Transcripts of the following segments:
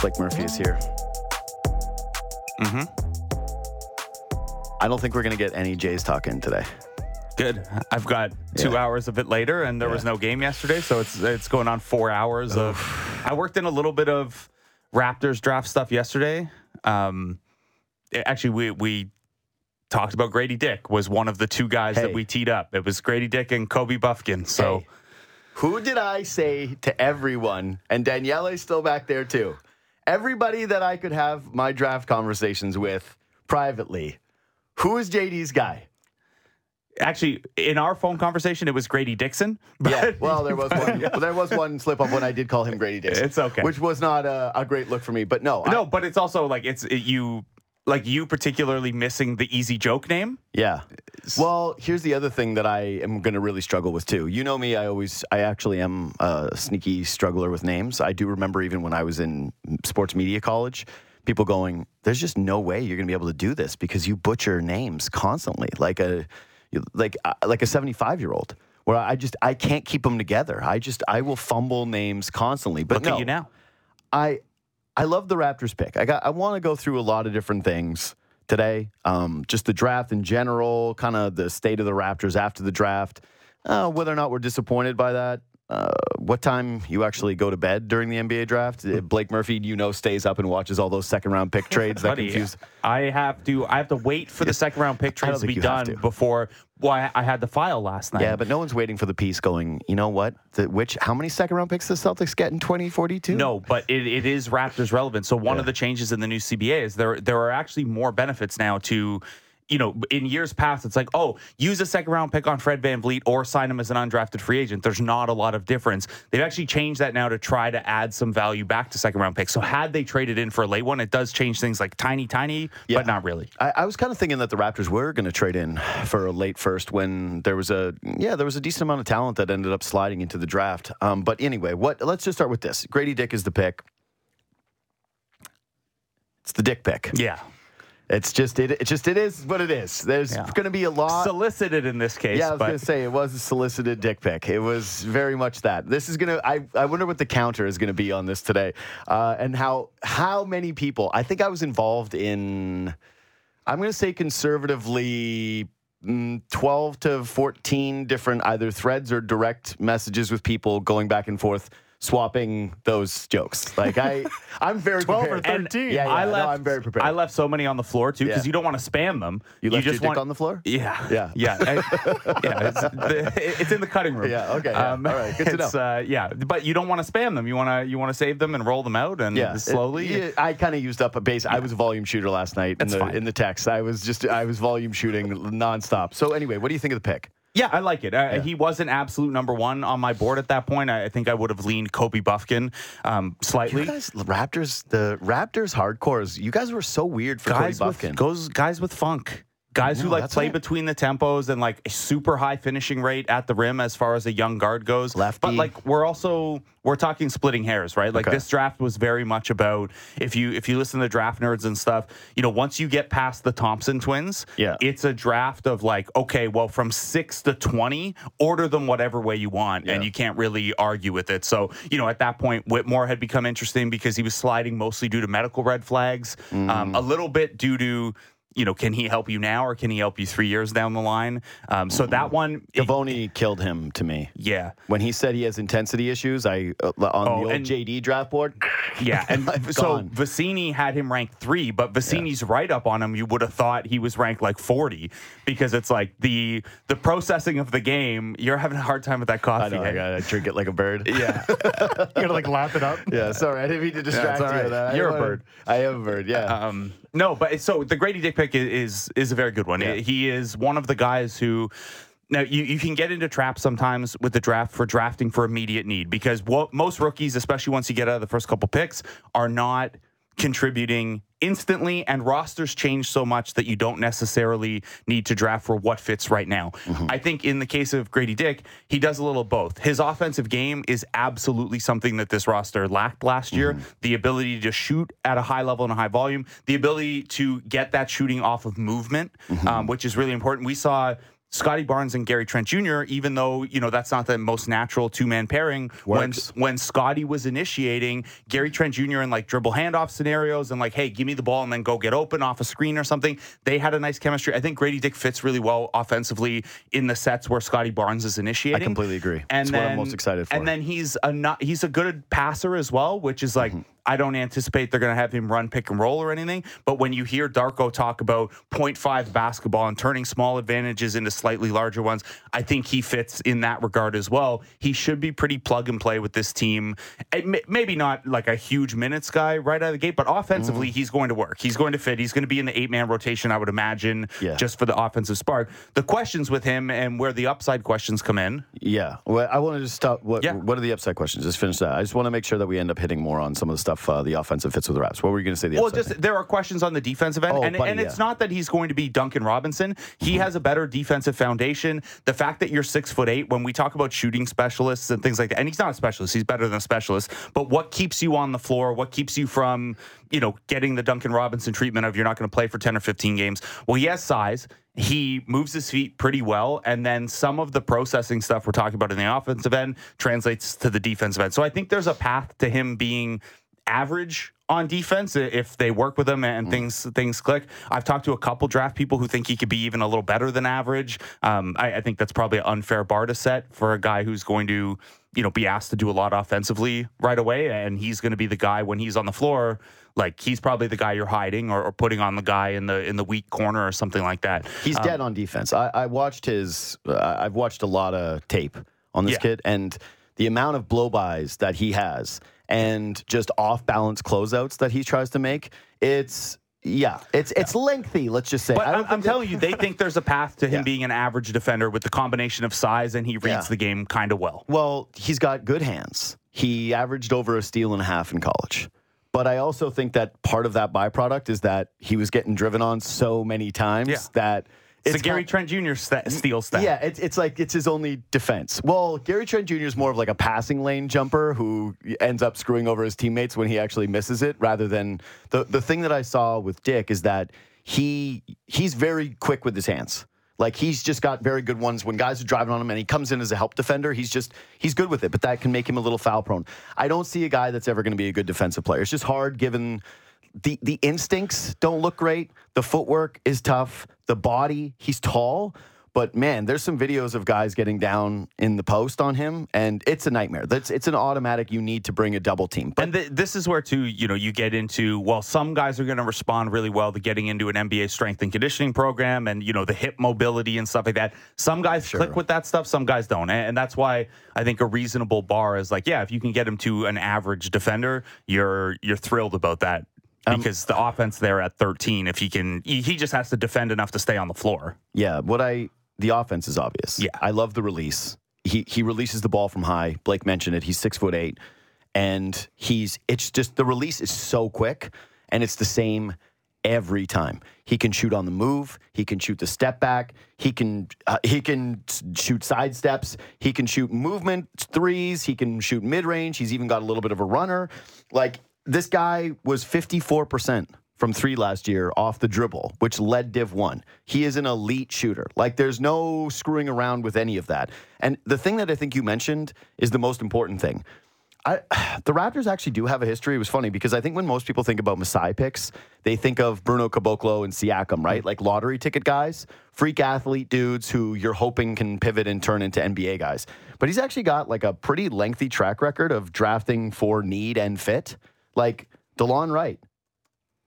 Blake Murphy is here. Mm-hmm. I don't think we're going to get any Jays talk in today. Good. I've got two Yeah. hours of it later, and there was no game yesterday, so it's it's going on four hours of. I worked in a little bit of Raptors draft stuff yesterday. Um, actually, we we talked about Gradey Dick was one of the two guys Hey. that we teed up. It was Gradey Dick and Kobe Buffkin. So Hey, who did I say to everyone? And Danielle is still back there too. Everybody that I could have my draft conversations with privately. Who is JD's guy? actually, in our phone conversation, it was Grady Dixon. But Yeah, well, there was one. There was one slip up when I did call him Grady Dixon. It's okay. which was not a, a great look for me. But no, I- no, but it's also like it's it, you like you particularly missing the easy joke name. Yeah. Well, here's the other thing that I am going to really struggle with too. You know me, I always, I actually am a sneaky struggler with names. I do remember even when I was in sports media college, people going, "There's just no way you're going to be able to do this because you butcher names constantly, like a, like uh, like a 75 year old." Where I just I can't keep them together. I just I will fumble names constantly. But Look no, at you now. I I love the Raptors pick. I got I want to go through a lot of different things today. Um, just the draft in general, kind of the state of the Raptors after the draft, uh, whether or not we're disappointed by that. Uh, what time you actually go to bed during the NBA draft? Uh, Blake Murphy, you know, stays up and watches all those second round pick trades that Buddy, confuse. I have to. I have to wait for the second round pick trades to be done to. before. Well, I, had the file last night. Yeah, but no one's waiting for the piece going, you know what? The, which how many second round picks the Celtics get in 2042? No, but it, it is Raptors relevant. So one of the changes in the new CBA is there there are actually more benefits now to you know, in years past, it's like, oh, use a second round pick on Fred VanVleet or sign him as an undrafted free agent. There's not a lot of difference. They've actually changed that now to try to add some value back to second round picks. So had they traded in for a late one, it does change things like tiny, tiny, Yeah. but not really. I, I was kind of thinking that the Raptors were going to trade in for a late first when there was a yeah there was a decent amount of talent that ended up sliding into the draft. Um, but anyway, what let's just start with this. Gradey Dick is the pick. It's the Dick pick. Yeah. It's just it. It just it is what it is. There's Yeah. going to be a lot. Solicited in this case. yeah, I was but going to say it was a solicited dick pic. It was very much that. This is gonna. I I wonder what the counter is going to be on this today, uh, and how how many people. I think I was involved in. I'm going to say conservatively. mm, 12 to 14 different either threads or direct messages with people going back and forth swapping those jokes like i i'm very 12 or prepared. 13. yeah, yeah I no, left, i'm very prepared I left so many on the floor too because Yeah. you don't want to spam them. you left just your dick want on the floor Yeah, Yeah. yeah, I- yeah. It's, the, it's in the cutting room. Yeah, okay, yeah. All right, good to it's, Uh, yeah, but you don't want to spam them. You want to you want to save them and roll them out and yeah, slowly. It- yeah, I kind of used up a base. I was a volume shooter last night in the fine. in the text. I was just I was volume shooting nonstop. So anyway, what do you think of the pick? Yeah, I like it. Uh, He was an absolute number one on my board at that point. I, I think I would have leaned Kobe Buffkin um, slightly. You guys, Raptors, the Raptors hardcores. You guys were so weird for guys with Buffkin. goes guys with funk. Guys who like play right. between the tempos and like a super high finishing rate at the rim as far as a young guard goes. Lefty. But like we're also we're talking splitting hairs, right? Like Okay. this draft was very much about if you if you listen to draft nerds and stuff, you know, once you get past the Thompson twins, Yeah. it's a draft of like, okay, well, from six to twenty, order them whatever way you want, and you can't really argue with it. So, you know, at that point, Whitmore had become interesting because he was sliding mostly due to medical red flags, Mm. um, a little bit due to. You know, can he help you now or can he help you three years down the line? Um, so that one, it- killed him to me. yeah, When he said he has intensity issues, I uh, on Oh, the old and- JD draft board. Yeah, and so gone. Vecenie had him ranked three, but Vecenie's write up on him, you would have thought he was ranked like forty because it's like the the processing of the game. You're having a hard time with that I coffee. know I eh? gotta drink it like a bird. yeah, You gotta like lap it up. Yeah, sorry, I didn't mean to distract it's all you. right. with that. You're a wanna- bird. I am a bird. Yeah. um, no, but so the Gradey Dick pick is is, a very good one. Yeah. He is one of the guys who. Now you, you can get into traps sometimes with the draft for drafting for immediate need because what most rookies, especially once you get out of the first couple picks, are not contributing instantly and rosters change so much that you don't necessarily need to draft for what fits right now. Mm-hmm. I think in the case of Gradey Dick, he does a little of both. His offensive game is absolutely something that this roster lacked last year. Mm-hmm. The ability to shoot at a high level and a high volume, the ability to get that shooting off of movement, mm-hmm. um, which is really important. We saw Scottie Barnes and Gary Trent Jr., even though, you know, that's not the most natural two man pairing. Works. When when Scottie was initiating, Gary Trent Jr. in like dribble handoff scenarios and like, hey, give me the ball and then go get open off a screen or something. They had a nice chemistry. I think Gradey Dick fits really well offensively in the sets where Scottie Barnes is initiating. I completely agree. And It's then, what I'm most excited for. And then he's a not, he's a good passer as well, which is like mm-hmm. I don't anticipate they're going to have him run pick and roll or anything. But when you hear Darko talk about 0.5 basketball and turning small advantages into slightly larger ones, I think he fits in that regard as well. He should be pretty plug and play with this team. Maybe not like a huge minutes guy right out of the gate, but offensively, mm. he's going to work. He's going to fit. He's going to be in the eight man rotation, I would imagine, Yeah. just for the offensive spark. The questions with him and where the upside questions come in. Yeah. Well, I want to just stop. What, Yeah. what are the upside questions? Just finish that. I just want to make sure that we end up hitting more on some of the stuff, uh, the offensive fits with the Raps. What were you going to say? The Well, upside just there are questions on the defensive end, Oh, and, buddy, and it's yeah. not that he's going to be Duncan Robinson. He has a better defensive foundation. The fact that you're six foot eight, when we talk about shooting specialists and things like that, and he's not a specialist, he's better than a specialist. But what keeps you on the floor? What keeps you from, you know, getting the Duncan Robinson treatment of you're not going to play for ten or fifteen games? Well, he has size. He moves his feet pretty well, and then some of the processing stuff we're talking about in the offensive end translates to the defensive end. So I think there's a path to him being average on defense if they work with him and things things click. I've talked to a couple draft people who think he could be even a little better than average. Um, I, I think that's probably an unfair bar to set for a guy who's going to you know be asked to do a lot offensively right away, and he's going to be the guy when he's on the floor. Like he's probably the guy you're hiding or, or putting on the guy in the in the weak corner or something like that. He's Um, dead on defense. I, I watched his. Uh, I've watched a lot of tape on this Yeah. kid, and the amount of blow-bys that he has, and just off-balance closeouts that he tries to make. It's yeah, it's it's lengthy. Let's just say. But I I'm telling you, they think there's a path to him Yeah. being an average defender with the combination of size and he reads Yeah. the game kind of well. Well, he's got good hands. He averaged over a steal and a half in college. But I also think that part of that byproduct is that he was getting driven on so many times Yeah. that It's a Gary Trent Jr. St- steal stat. Yeah, it's, it's like it's his only defense. Well, Gary Trent Jr. is more of like a passing lane jumper who ends up screwing over his teammates when he actually misses it, rather than the the thing that I saw with Dick is that he he's very quick with his hands. Like he's just got very good ones when guys are driving on him and he comes in as a help defender. He's just he's good with it, but that can make him a little foul prone. I don't see a guy that's ever going to be a good defensive player. It's just hard given the the instincts don't look great. The footwork is tough. The body, he's tall, but man, there's some videos of guys getting down in the post on him, and it's a nightmare. That's it's an automatic. You need to bring a double team. But And th- this is where too, you know, you get into well, some guys are going to respond really well to getting into an NBA strength and conditioning program, and you know the hip mobility and stuff like that. Some guys click with that stuff, some guys don't, and, and that's why I think a reasonable bar is like, yeah, if you can get him to an average defender, you're you're thrilled about that because the offense there at 13, if he can, he, he just has to defend enough to stay on the floor. yeah, what I the offense is obvious. Yeah. I love the release. He he releases the ball from high. Blake mentioned it. He's six foot eight, and he's it's just the release is so quick, and it's the same every time. He can shoot on the move. He can shoot the step back. He can uh, he can shoot side steps. He can shoot movement threes. He can shoot mid range. He's even got a little bit of a runner. Like this guy was fifty four percent from three last year off the dribble, which led Div one. He is an elite shooter. Like there's no screwing around with any of that. And the thing that I think you mentioned is the most important thing. I, the Raptors actually do have a history. It was funny because I think when most people think about Masai picks, they think of Bruno Caboclo and Siakam, right? Like lottery ticket guys, freak athlete dudes who you're hoping can pivot and turn into NBA guys. But he's actually got like a pretty lengthy track record of drafting for need and fit. Like DeLon Wright,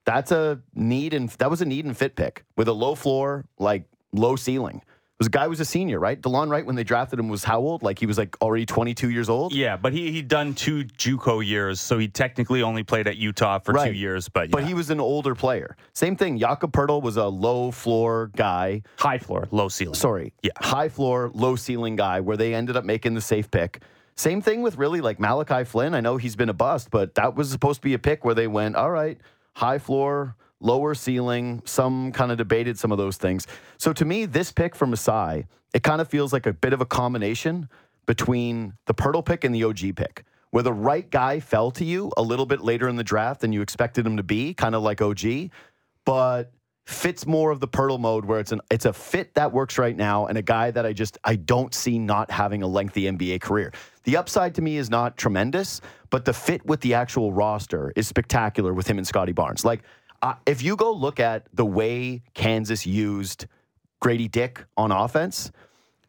that's a need and that was a need and fit pick with a low floor, like low ceiling. It was a guy who was a senior, right? DeLon Wright, when they drafted him, was how old? Like he was like already 22 years old. Yeah, but he he'd done two JUCO years, so he technically only played at Utah for two years. But But he was an older player. Same thing. Jakob Poeltl was a low floor guy. high floor, low ceiling. Sorry. Yeah. High floor, low ceiling guy where they ended up making the safe pick. Same thing with really like Malachi Flynn. I know he's been a bust, but that was supposed to be a pick where they went, all right, high floor, lower ceiling. Some kind of debated some of those things. So to me, this pick from Masai, it kind of feels like a bit of a combination between the Poeltl pick and the OG pick, where the right guy fell to you a little bit later in the draft than you expected him to be, kind of like OG, but fits more of the Poeltl mode where it's an it's a fit that works right now and a guy that I just I don't see not having a lengthy NBA career. The upside to me is not tremendous, but the fit with the actual roster is spectacular with him and Scottie Barnes. Like uh, if you go look at the way Kansas used Gradey Dick on offense,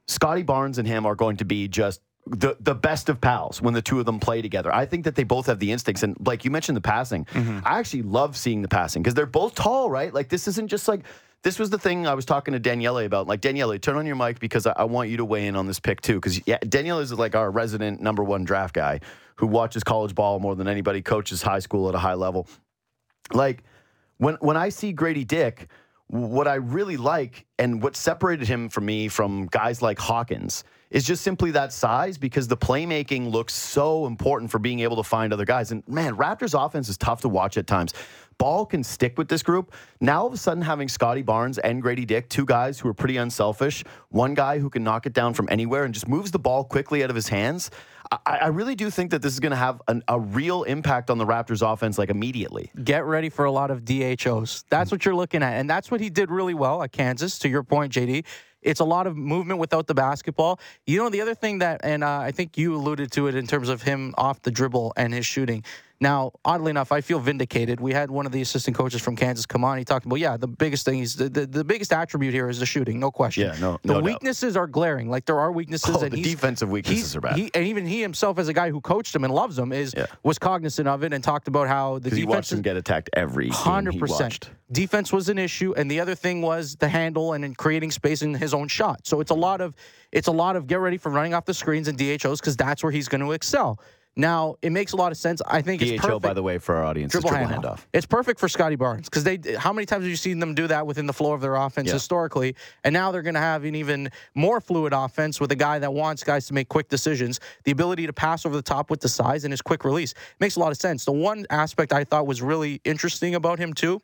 Scottie Barnes and him are going to be just the the best of pals when the two of them play together. I think that they both have the instincts, and like you mentioned, the passing. I actually love seeing the passing because they're both tall, right? Like this isn't just like this was the thing I was talking to Daniele about. Like Daniele, turn on your mic because I, I want you to weigh in on this pick too. Because yeah, Daniele is like our resident number one draft guy who watches college ball more than anybody, coaches high school at a high level. Like when when I see Gradey Dick, what I really like and what separated him from me from guys like Hawkins is just simply that size because the playmaking looks so important for being able to find other guys. And man, Raptors offense is tough to watch at times. Ball can stick with this group. Now all of a sudden having Scottie Barnes and Gradey Dick, two guys who are pretty unselfish, one guy who can knock it down from anywhere and just moves the ball quickly out of his hands. I, I really do think that this is going to have an, a real impact on the Raptors offense like immediately. get ready for a lot of DHOs. That's what you're looking at. And that's what he did really well at Kansas, to your point, JD. It's a lot of movement without the basketball. You know, the other thing that, and uh, I think you alluded to it in terms of him off the dribble and his shooting. Now, oddly enough, I feel vindicated. We had one of the assistant coaches from Kansas come on. He talked about, yeah, the biggest thing is the, the, the biggest attribute here is the shooting, no question. Yeah, no- The no doubt. weaknesses are glaring. Like there are weaknesses. Oh, and the defensive weaknesses are bad. He, and even he himself, as a guy who coached him and loves him, is Yeah. was cognizant of it and talked about how the Because he defense watched him get attacked every hundred percent. Defense was an issue, and the other thing was the handle and in creating space in his own shot. So it's a lot of it's a lot of get ready for running off the screens and DHOs because that's where he's going to excel. Now it makes a lot of sense. I think it's perfect. by the way, for our audience, Dribble, is dribble handoff. handoff. It's perfect for Scottie Barnes because they. How many times have you seen them do that within the flow of their offense Yeah. historically? And now they're going to have an even more fluid offense with a guy that wants guys to make quick decisions. The ability to pass over the top with the size and his quick release makes a lot of sense. The one aspect I thought was really interesting about him too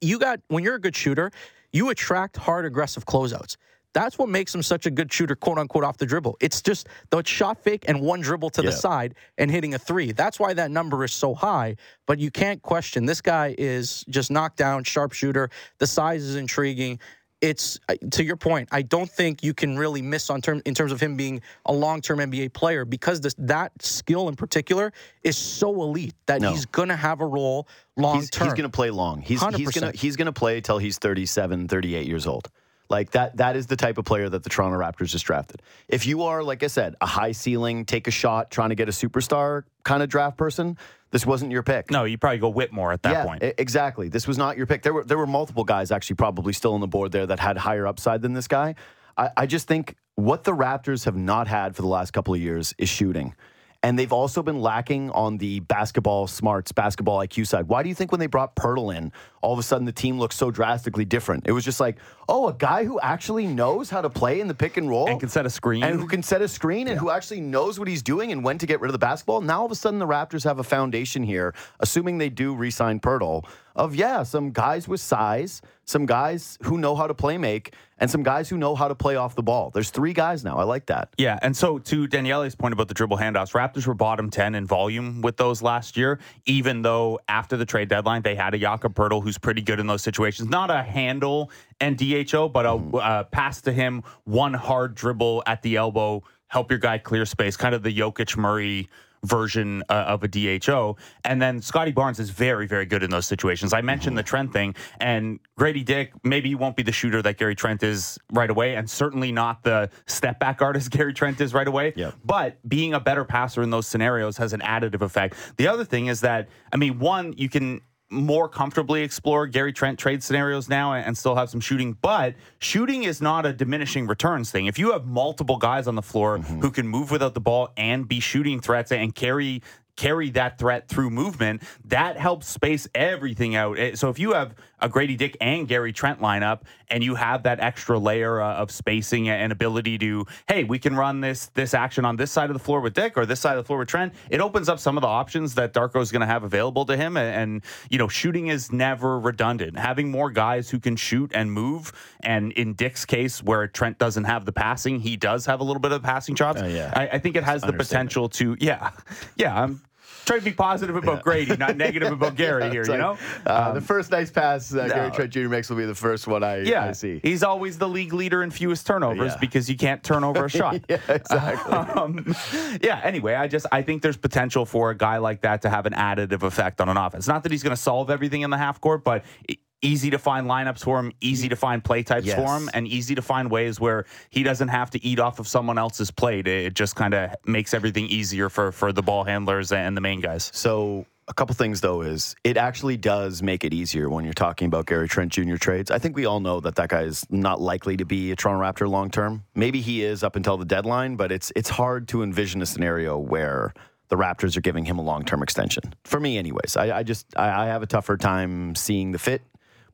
you got when you're a good shooter, you attract hard, aggressive closeouts. That's what makes him such a good shooter, quote unquote, off the dribble. It's just the shot fake and one dribble to the Yeah. side and hitting a three. That's why that number is so high. But you can't question this guy is just knockdown, sharpshooter. The size is intriguing. It's uh, to your point. I don't think you can really miss on term in terms of him being a long-term NBA player because this, that skill in particular is so elite that No. he's gonna have a role long He's, term. he's going to play long. He's he's gonna he's going to play till he's 37, 38 years old. Like that that is the type of player that the Toronto Raptors just drafted. If you are like I said, a high ceiling, take a shot, trying to get a superstar kind of draft person, this wasn't your pick. No, you probably go Whitmore at that yeah, point. exactly. This was not your pick. There were there were multiple guys actually probably still on the board there that had higher upside than this guy. I, I just think what the Raptors have not had for the last couple of years is shooting. And they've also been lacking on the basketball smarts, basketball IQ side. Why do you think when they brought Poeltl in, all of a sudden the team looked so drastically different? It was just like, oh, a guy who actually knows how to play in the pick and roll and can set a screen. and who can set a screen and who actually knows what he's doing and when to get rid of the basketball. Now all of a sudden the Raptors have a foundation here, assuming they do re-sign Poeltl, of yeah, some guys with size, some guys who know how to play make, and some guys who know how to play off the ball. There's three guys now. I like that. Yeah, and so to Daniele's point about the dribble handoffs, Raptors were bottom 10 in volume with those last year, even though after the trade deadline, they had a Jakob Poeltl who's pretty good in those situations. Not a handle and DHO, but a uh, pass to him, one hard dribble at the elbow, help your guy clear space, kind of the Jokic Murray version uh, of a DHO. And then Scottie Barnes is very, very good in those situations. I mentioned the Trent thing, and Gradey Dick, maybe he won't be the shooter that Gary Trent is right away, and certainly not the step back artist Gary Trent is right away. Yep. But being a better passer in those scenarios has an additive effect. The other thing is that, I mean, one, you can more comfortably explore Gary Trent trade scenarios now and still have some shooting, but shooting is not a diminishing returns thing. If you have multiple guys on the floor who can move without the ball and be shooting threats and carry carry that threat through movement, that helps space everything out. Eh, So if you have a Gradey Dick and Gary Trent lineup and you have that extra layer uh, of spacing and ability to, hey, we can run this this action on this side of the floor with Dick or this side of the floor with Trent, it opens up some of the options that Darko is going to have available to him. And, and, you know, shooting is never redundant. Having more guys who can shoot and move, and in Dick's case, where Trent doesn't have the passing, he does have a little bit of passing chops. Uh, yeah. I, I think it has the potential to, yeah, yeah. I'm trying to be positive about Gradey, not negative about Gary here. It's you like, know. uh, the first nice pass uh, Gary. Trent Jr. makes will be the first one I, Yeah, I see. he's always the league leader in fewest turnovers Yeah. because you can't turn over a shot. yeah, exactly. um, yeah. Anyway, I just I think there's potential for a guy like that to have an additive effect on an offense. Not that he's going to solve everything in the half court, but e- easy to find lineups for him, easy to find play types Yes. for him, and easy to find ways where he doesn't have to eat off of someone else's plate. It just kind of makes everything easier for for the ball handlers and the main guys. So a couple things though is it actually does make it easier when you're talking about Gary Trent Jr. trades. I think we all know that that guy is not likely to be a Toronto Raptor long term. Maybe he is up until the deadline, but it's it's hard to envision a scenario where the Raptors are giving him a long term extension. For me, anyways, I, I just I, I have a tougher time seeing the fit,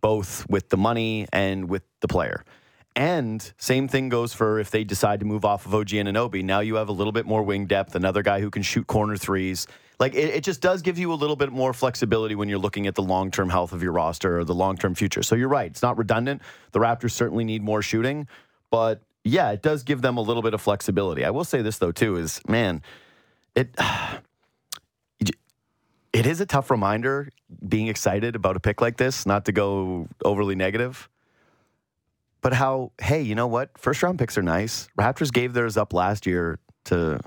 both with the money and with the player. And same thing goes for if they decide to move off of OG Anunoby. Now you have a little bit more wing depth, another guy who can shoot corner threes. Like it, it just does give you a little bit more flexibility when you're looking at the long term health of your roster or the long term future. So you're right. It's not redundant. The Raptors certainly need more shooting, but yeah, it does give them a little bit of flexibility. I will say this though too is man, it it is a tough reminder being excited about a pick like this, not to go overly negative. But how hey you know what? First round picks are nice. Raptors gave theirs up last year to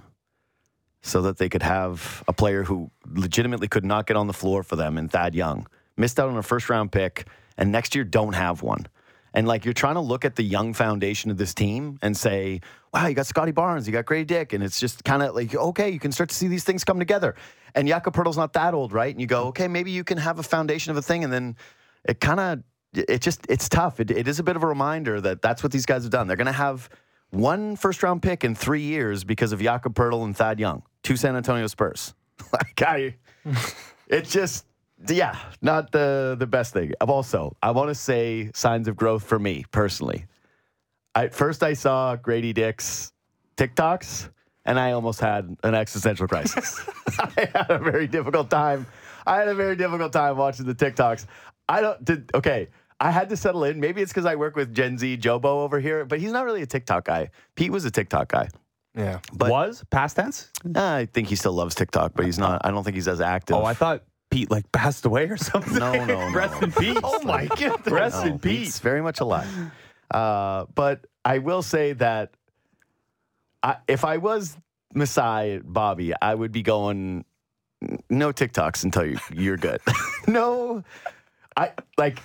so that they could have a player who legitimately could not get on the floor for them and thad young. Missed out on a first round pick and next year don't have one. And like you're trying to look at the young foundation of this team and say wow you got scottie barnes you got gradey dick and it's just kind of like okay you can start to see these things come together and Jakob Poeltl's not that old right and you go mm. okay maybe you can have a foundation of a thing and then it kind of it just it's tough. It, it is a bit of a reminder that that's what these guys have done. They're going to have one first round pick in three years because of Jakob Poeltl and Thad Young, two San Antonio Spurs. like I, it's just yeah, not the the best thing. Also I want to say signs of growth for me personally. I first I saw Gradey Dick's TikToks and I almost had an existential crisis. I had a very difficult time. I had a very difficult time watching the TikToks. I don't did okay. I had to settle in. Maybe it's because I work with Gen Z Jobo over here, but he's not really a TikTok guy. Pete was a TikTok guy. Yeah. But- Was past tense? I think he still loves TikTok, but he's not. I don't think he's as active. Oh, I thought Pete like passed away or something. No, no, no. Rest in peace. Oh my goodness. Rest No, in Pete's very much alive. Uh, but I will say that If I was Masai Bobby, I would be going no TikToks until you, you're good. no, I like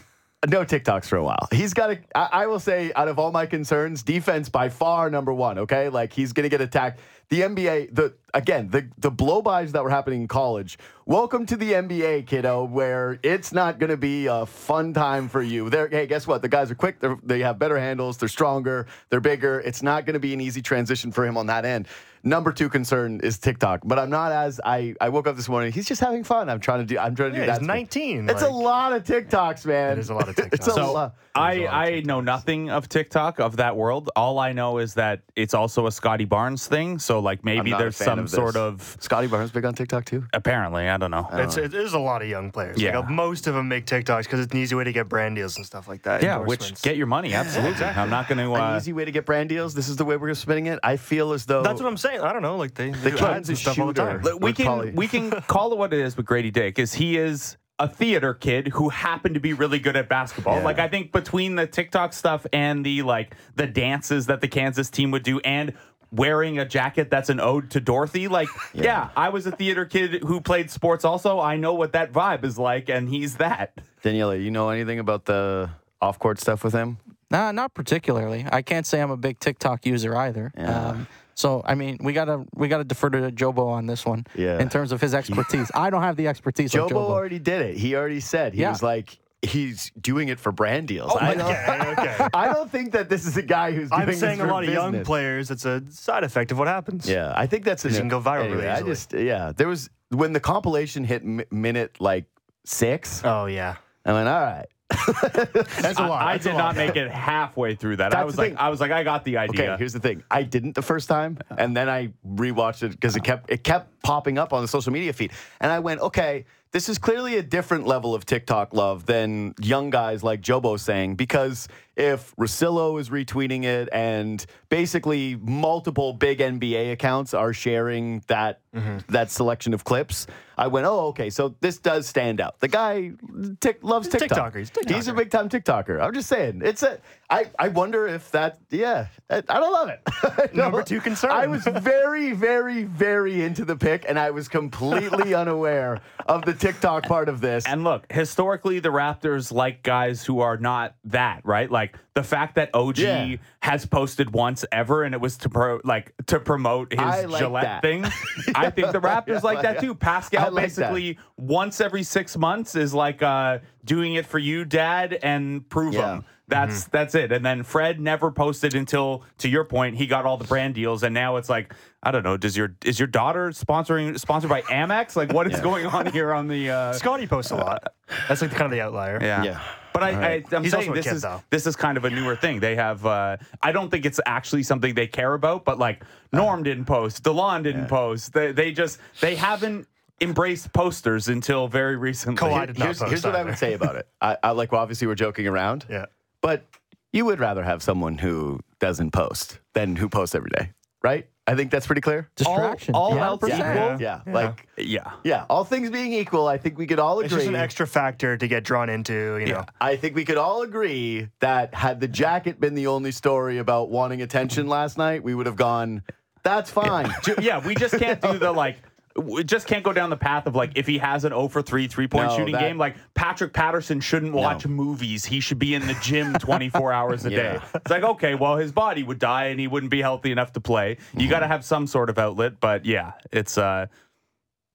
no TikToks for a while. He's got to. I, I will say, out of all my concerns, defense by far number one. Okay, like he's going to get attacked. The NBA, the again, the the blowbys that were happening in college. Welcome to the NBA, kiddo, where it's not going to be a fun time for you. They're, hey, guess what? The guys are quick. They have better handles. They're stronger. They're bigger. It's not going to be an easy transition for him on that end. Number two concern is TikTok, but I'm not as I. I woke up this morning. He's just having fun. I'm trying to do. I'm trying to Yeah, do he's 19, It's a lot of TikToks, man. It is a lot of it's a TikToks. So lot. I, I know nothing of TikTok of that world. All I know is that it's also a Scottie Barnes thing. So like maybe there's some of sort of Scottie Barnes big on TikTok too. apparently I don't know. It's, it is a lot of young players. Yeah. Like, uh, most of them make TikToks because it's an easy way to get brand deals and stuff like that. yeah, which get your money absolutely. I'm not going to. An Uh, easy way to get brand deals. This is the way we're spinning it. I feel as though That's what I'm saying. I don't know. Like they, they do kid's ads and stuff all the time. Look, we can probably- we can call it what it is with Gradey Dick is he is a theater kid who happened to be really good at basketball. Yeah. Like I think between the TikTok stuff and the like the dances that the Kansas team would do and wearing a jacket that's an ode to Dorothy, like yeah. I was a theater kid who played sports also. I know what that vibe is like and he's that. Daniela, you know anything about the off court stuff with him? Nah, not particularly. I can't say I'm a big TikTok user either. Yeah. Um, so I mean, we gotta we gotta defer to Jobo on this one. Yeah. In terms of his expertise, I don't have the expertise. Jobo like Jobo. already did it. He already said he Yeah. was like he's doing it for brand deals. Oh, I, don't, okay, okay. I don't think that this is a guy who's. Doing I'm this saying a for lot of young players. It's a side effect of what happens. Yeah, I think that's an, You can go viral anyway, really I just yeah, there was when the compilation hit m- minute like six. Oh yeah. I went all right. That's a lot. I, I did lot. not make it halfway through that. I was like. I was like I got the idea. Okay, here's the thing. I didn't the first time, and then I rewatched it because it kept it kept popping up on the social media feed, and I went, okay, this is clearly a different level of TikTok love than young guys like Jobo saying because if Rosillo is retweeting it and basically multiple big NBA accounts are sharing that mm-hmm. that selection of clips, I went, oh, okay, so this does stand out. The guy tick, loves TikTok. TikToker. He's a He's a big time TikToker. I'm just saying, it's a. I I wonder if that. Yeah, I, I don't love it. Number two concern. I was very, very, very into the pick, and I was completely unaware of the TikTok part of this. And look, historically, the Raptors like guys who are not that, right? Like the fact that OG Yeah. has posted once ever, and it was to pro, like to promote his like Gillette that. thing. I think the Raptors Yeah, like that too. Pascal like basically once every six months is like uh, doing it for you, Dad, and prove Yeah. them. That's that's it. And then Fred never posted until, to your point, he got all the brand deals, and now it's like I don't know. Does your is your daughter sponsoring sponsored by Amex? Like what is going on here on the? Uh, Scottie posts a lot. That's like kind of the outlier. yeah. Yeah. But I, right. I, I'm He's saying this kid, is though. this is kind of a newer thing. They have. Uh, I don't think it's actually something they care about. But like Norm didn't post, Delon didn't post. They, they just they haven't embraced posters until very recently. Kawhi did not here's, post here's what I would say about it. I, I like. Well, obviously, we're joking around. Yeah. But you would rather have someone who doesn't post than who posts every day, right? I think that's pretty clear. Distraction. all Yeah, else 100%. equal? Yeah. Like, Yeah. yeah. All things being equal, I think we could all agree. It's agree. just an extra factor to get drawn into, you know. I think we could all agree that had the jacket been the only story about wanting attention last night, we would have gone, that's fine. Ju- yeah, we just can't do the like. We just can't go down the path of like if he has an 0 for 3 three point No, shooting that- game, like Patrick Patterson shouldn't watch movies. He should be in the gym 24 hours a day. It's like, okay, well, his body would die and he wouldn't be healthy enough to play. You got to have some sort of outlet, but yeah, it's uh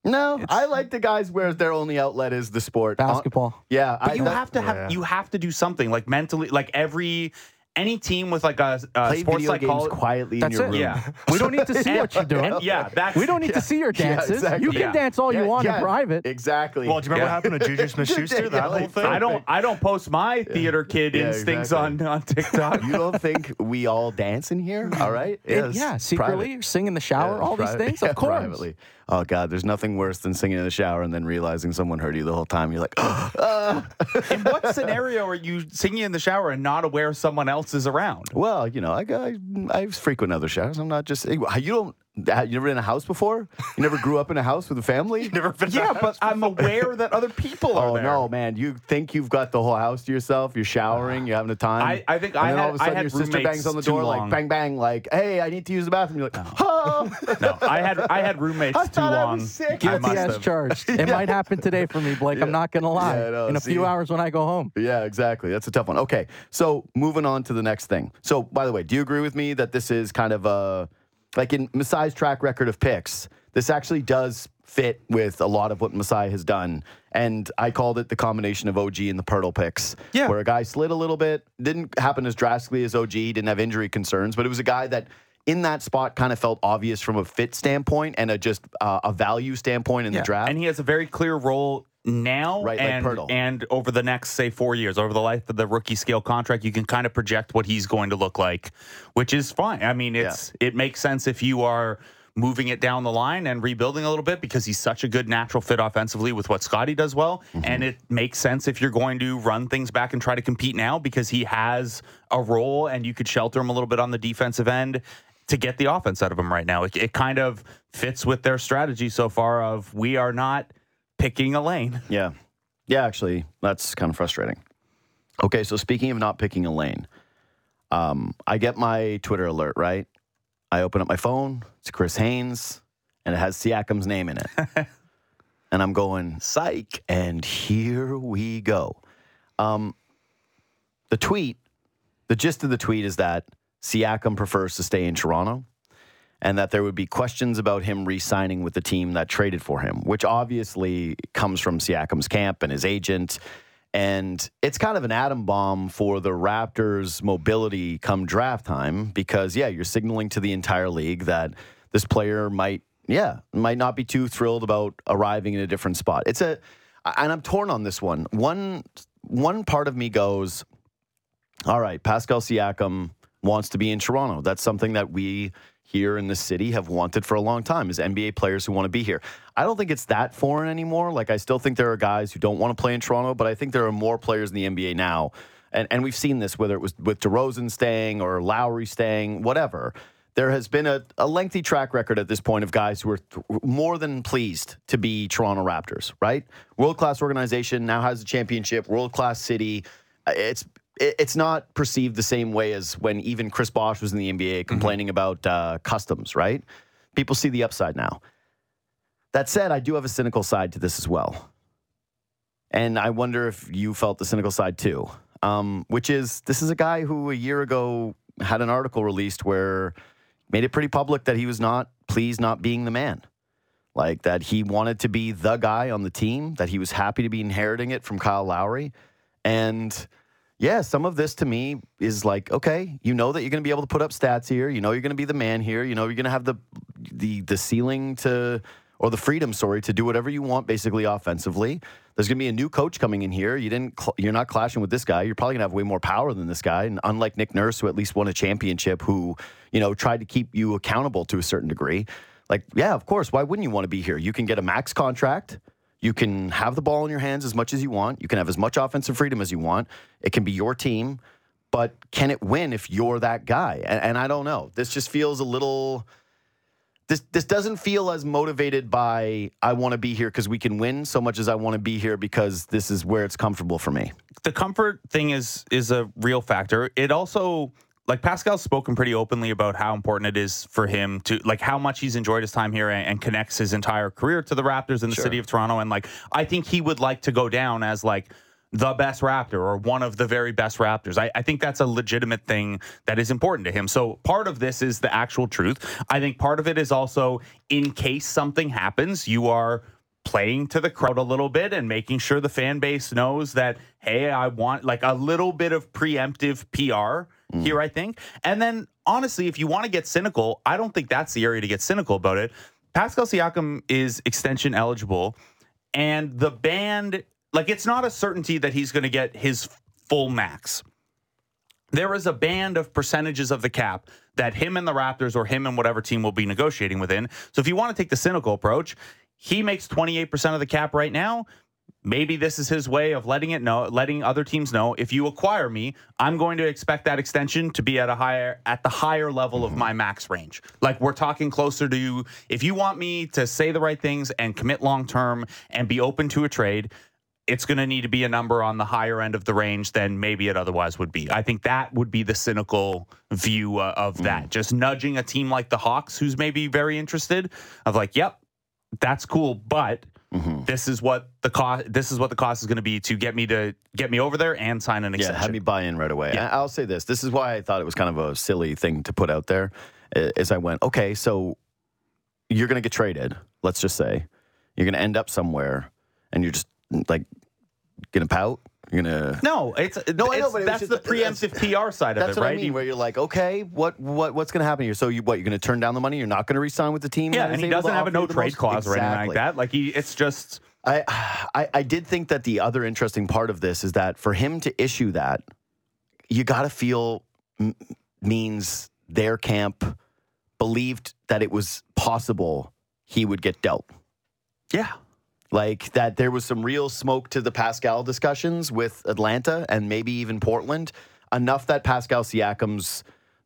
No, I like the guys where their only outlet is the sport. Uh, Basketball. yeah. But I, you that- have to have Yeah. you have to do something like mentally like every any team with like a, a play sports video games quietly That's in your it. room. yeah. We don't need to see what you're doing. And yeah, that's We don't need to see your Yeah, dances. exactly. You can Yeah. dance all you want yeah, in private. Exactly. Well, do you remember Yeah. what happened to Juju Smith-Schuster? That whole thing. I don't I don't post my theater kid Yeah, instincts exactly. on on TikTok. you don't think we all dance in here? All right. And Yes, yeah, private. secretly sing in the shower, Yeah, all these things. yeah, Of course. Privately. Oh God, there's nothing worse than singing in the shower and then realizing someone heard you the whole time. You're like, "Ah." in what scenario are you singing in the shower and not aware someone else is around? well, you know, I, I I frequent other showers. I'm not just you don't. You never been in a house before? You never grew up in a house with a family? Never been Yeah, but I'm aware that other people are Oh there. no, man! You think you've got the whole house to yourself? You're showering, you're having a time. I- I think and I then had- all of a I sudden your sister bangs on the door long. like bang bang, like hey, I need to use the bathroom. You're like, oh, No, I had I had roommates I too thought I was long. sick. I Guilty must as charged. It might happen today for me, Blake. I'm not gonna lie. Yeah, no, in a few hours when I go home. Yeah, exactly. That's a tough one. Okay, so moving on to the next thing. So, by the way, do you agree with me that this is kind of a like in Masai's track record of picks? This actually does fit with a lot of what Masai has done, and I called it the combination of OG and the Poeltl picks. Yeah. where a guy slid a little bit, didn't happen as drastically as OG. Didn't have injury concerns, but it was a guy that. In that spot, kind of felt obvious from a fit standpoint and a just uh, a value standpoint in the draft. And he has a very clear role now Right, and, Poeltl. and over the next, say, four years, over the life of the rookie scale contract, you can kind of project what he's going to look like, which is fine. I mean, it's it makes sense if you are moving it down the line and rebuilding a little bit because he's such a good natural fit offensively with what Scottie does well. Mm-hmm. And it makes sense if you're going to run things back and try to compete now because he has a role and you could shelter him a little bit on the defensive end to get the offense out of him right now. It, it kind of fits with their strategy so far of we are not picking a lane. Yeah. Yeah, actually, that's kind of frustrating. Okay, so speaking of not picking a lane, um, I get my Twitter alert, right? I open up my phone, it's Chris Haynes, and it has Siakam's name in it. and I'm going, psych, and here we go. Um, the tweet, the gist of the tweet is that Siakam prefers to stay in Toronto and that there would be questions about him re signing with the team that traded for him, which obviously comes from Siakam's camp and his agent. And it's kind of an atom bomb for the Raptors' mobility come draft time because, yeah, you're signaling to the entire league that this player might, yeah, might not be too thrilled about arriving in a different spot. It's a, and I'm torn on this one. One, one part of me goes, all right, Pascal Siakam wants to be in Toronto. That's something that we here in the city have wanted for a long time is NBA players who want to be here. I don't think it's that foreign anymore. Like I still think there are guys who don't want to play in Toronto, but I think there are more players in the NBA now and, and we've seen this whether it was with DeRozan staying or Lowry staying, whatever. There has been a, a lengthy track record at this point of guys who are th- more than pleased to be Toronto Raptors, right? World class organization now has a championship, world class city. Uh, It's it- it's not perceived the same way as when even Chris Bosh was in the NBA complaining about uh, customs, right? People see the upside now. That said, I do have a cynical side to this as well. And I wonder if you felt the cynical side too, um, which is this is a guy who a year ago had an article released where made it pretty public that he was not pleased not being the man. Like that he wanted to be the guy on the team, that he was happy to be inheriting it from Kyle Lowry. And yeah, some of this to me is like, okay, you know that you're going to be able to put up stats here. You know you're going to be the man here. You know you're going to have the the the ceiling to or the freedom, sorry, to do whatever you want, basically offensively. There's going to be a new coach coming in here. You didn't, cl- you're not clashing with this guy. You're probably going to have way more power than this guy. And unlike Nick Nurse, who at least won a championship, who you know tried to keep you accountable to a certain degree. Like, yeah, of course. Why wouldn't you want to be here? You can get a max contract. You can have the ball in your hands as much as you want. You can have as much offensive freedom as you want. It can be your team, but can it win if you're that guy? And, and I don't know. This just feels a little. This this doesn't feel as motivated by I want to be here because we can win so much as I want to be here because this is where it's comfortable for me. the comfort thing is is a real factor. It also like Pascal's spoken pretty openly about how important it is for him to like how much he's enjoyed his time here and, and connects his entire career to the Raptors in the city of Toronto. And like I think he would like to go down as like the best Raptor or one of the very best Raptors. I, I think that's a legitimate thing that is important to him. So part of this is the actual truth. I think part of it is also in case something happens, you are playing to the crowd a little bit and making sure the fan base knows that hey i want like a little bit of preemptive pr Mm. here i think and then honestly if you want to get cynical i don't think that's the area to get cynical about it pascal siakam is extension eligible and the band like it's not a certainty that he's going to get his full max there is a band of percentages of the cap that him and the Raptors or him and whatever team will be negotiating within. So if you want to take the cynical approach, he makes 28% of the cap right now. Maybe this is his way of letting it know, letting other teams know if you acquire me, I'm going to expect that extension to be at a higher at the higher level of my max range. Like we're talking closer to you, if you want me to say the right things and commit long term and be open to a trade, it's going to need to be a number on the higher end of the range than maybe it otherwise would be. I think that would be the cynical view uh, of that. Just nudging a team like the Hawks, who's maybe very interested, of like, yep, that's cool, but Mm-hmm. this is what the cost. This is what the cost is going to be to get me to get me over there and sign an Yeah, extension. have me buy in right away. Yeah. I'll say this. This is why I thought it was kind of a silly thing to put out there. i- I went, okay, so you're going to get traded. Let's just say you're going to end up somewhere, and you're just like going to pout. You're going to. no, it's No, I know, but it that's just- the that's- preemptive PR side of That's it, what right? I mean. Where you're like, okay, what what what's going to happen here? So you what? You're going to turn down the money? You're not going to resign with the team? yeah, that and is he able to doesn't have a offer no the trade most? clause or anything like Exactly. that. Like he, it's just I, I I did think that the other interesting part of this is that for him to issue that, you got to feel m- means their camp believed that it was possible he would get dealt. yeah. Like that there was some real smoke to the Pascal discussions with Atlanta and maybe even Portland, enough that Pascal Siakam's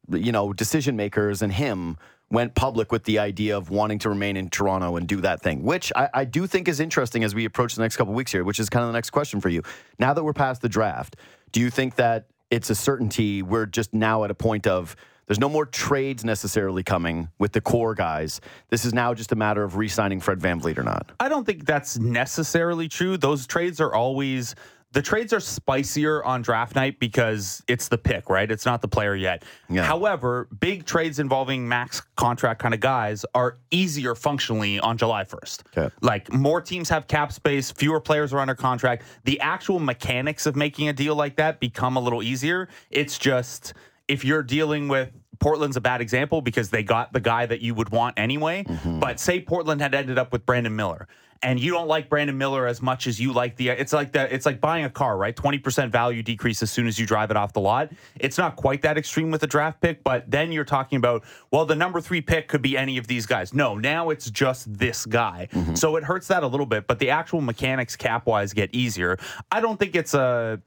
you know, decision makers and him went public with the idea of wanting to remain in Toronto and do that thing, which I, I do think is interesting as we approach the next couple weeks here, which is kind of the next question for you. Now that we're past the draft, do you think that it's a certainty we're just now at a point of there's no more trades necessarily coming with the core guys. This is now just a matter of re-signing Fred VanVleet or not. I don't think that's necessarily true. Those trades are always the trades are spicier on draft night because it's the pick, right? It's not the player yet. Yeah. However, big trades involving max contract kind of guys are easier functionally on July 1st. Okay. Like more teams have cap space, fewer players are under contract. The actual mechanics of making a deal like that become a little easier. It's just if you're dealing with Portland's a bad example because they got the guy that you would want anyway. Mm-hmm. But say Portland had ended up with Brandon Miller and you don't like Brandon Miller as much as you like the it's like that it's like buying a car, right? 20% value decrease as soon as you drive it off the lot. It's not quite that extreme with a draft pick, but then you're talking about well, the number 3 pick could be any of these guys. No, now it's just this guy. Mm-hmm. So it hurts that a little bit, but the actual mechanics cap-wise get easier. I don't think it's a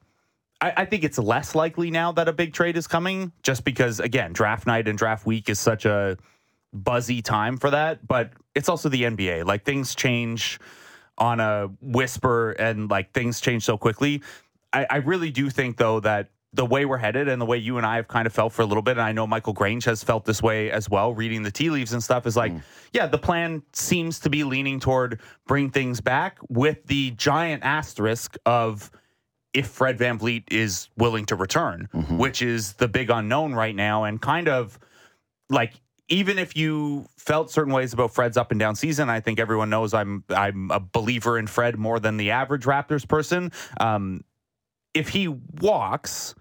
I, I think it's less likely now that a big trade is coming, just because again, draft night and draft week is such a buzzy time for that. But it's also the NBA. Like things change on a whisper, and like things change so quickly. I, I really do think though that the way we're headed and the way you and I have kind of felt for a little bit, and I know Michael Grange has felt this way as well, reading the tea leaves and stuff, is like, hmm. yeah, the plan seems to be leaning toward bring things back with the giant asterisk of if Fred VanVleet is willing to return, which is the big unknown right now, and kind of like even if you felt certain ways about Fred's up and down season, I think everyone knows I'm I'm a believer in Fred more than the average Raptors person. Um, if he walks,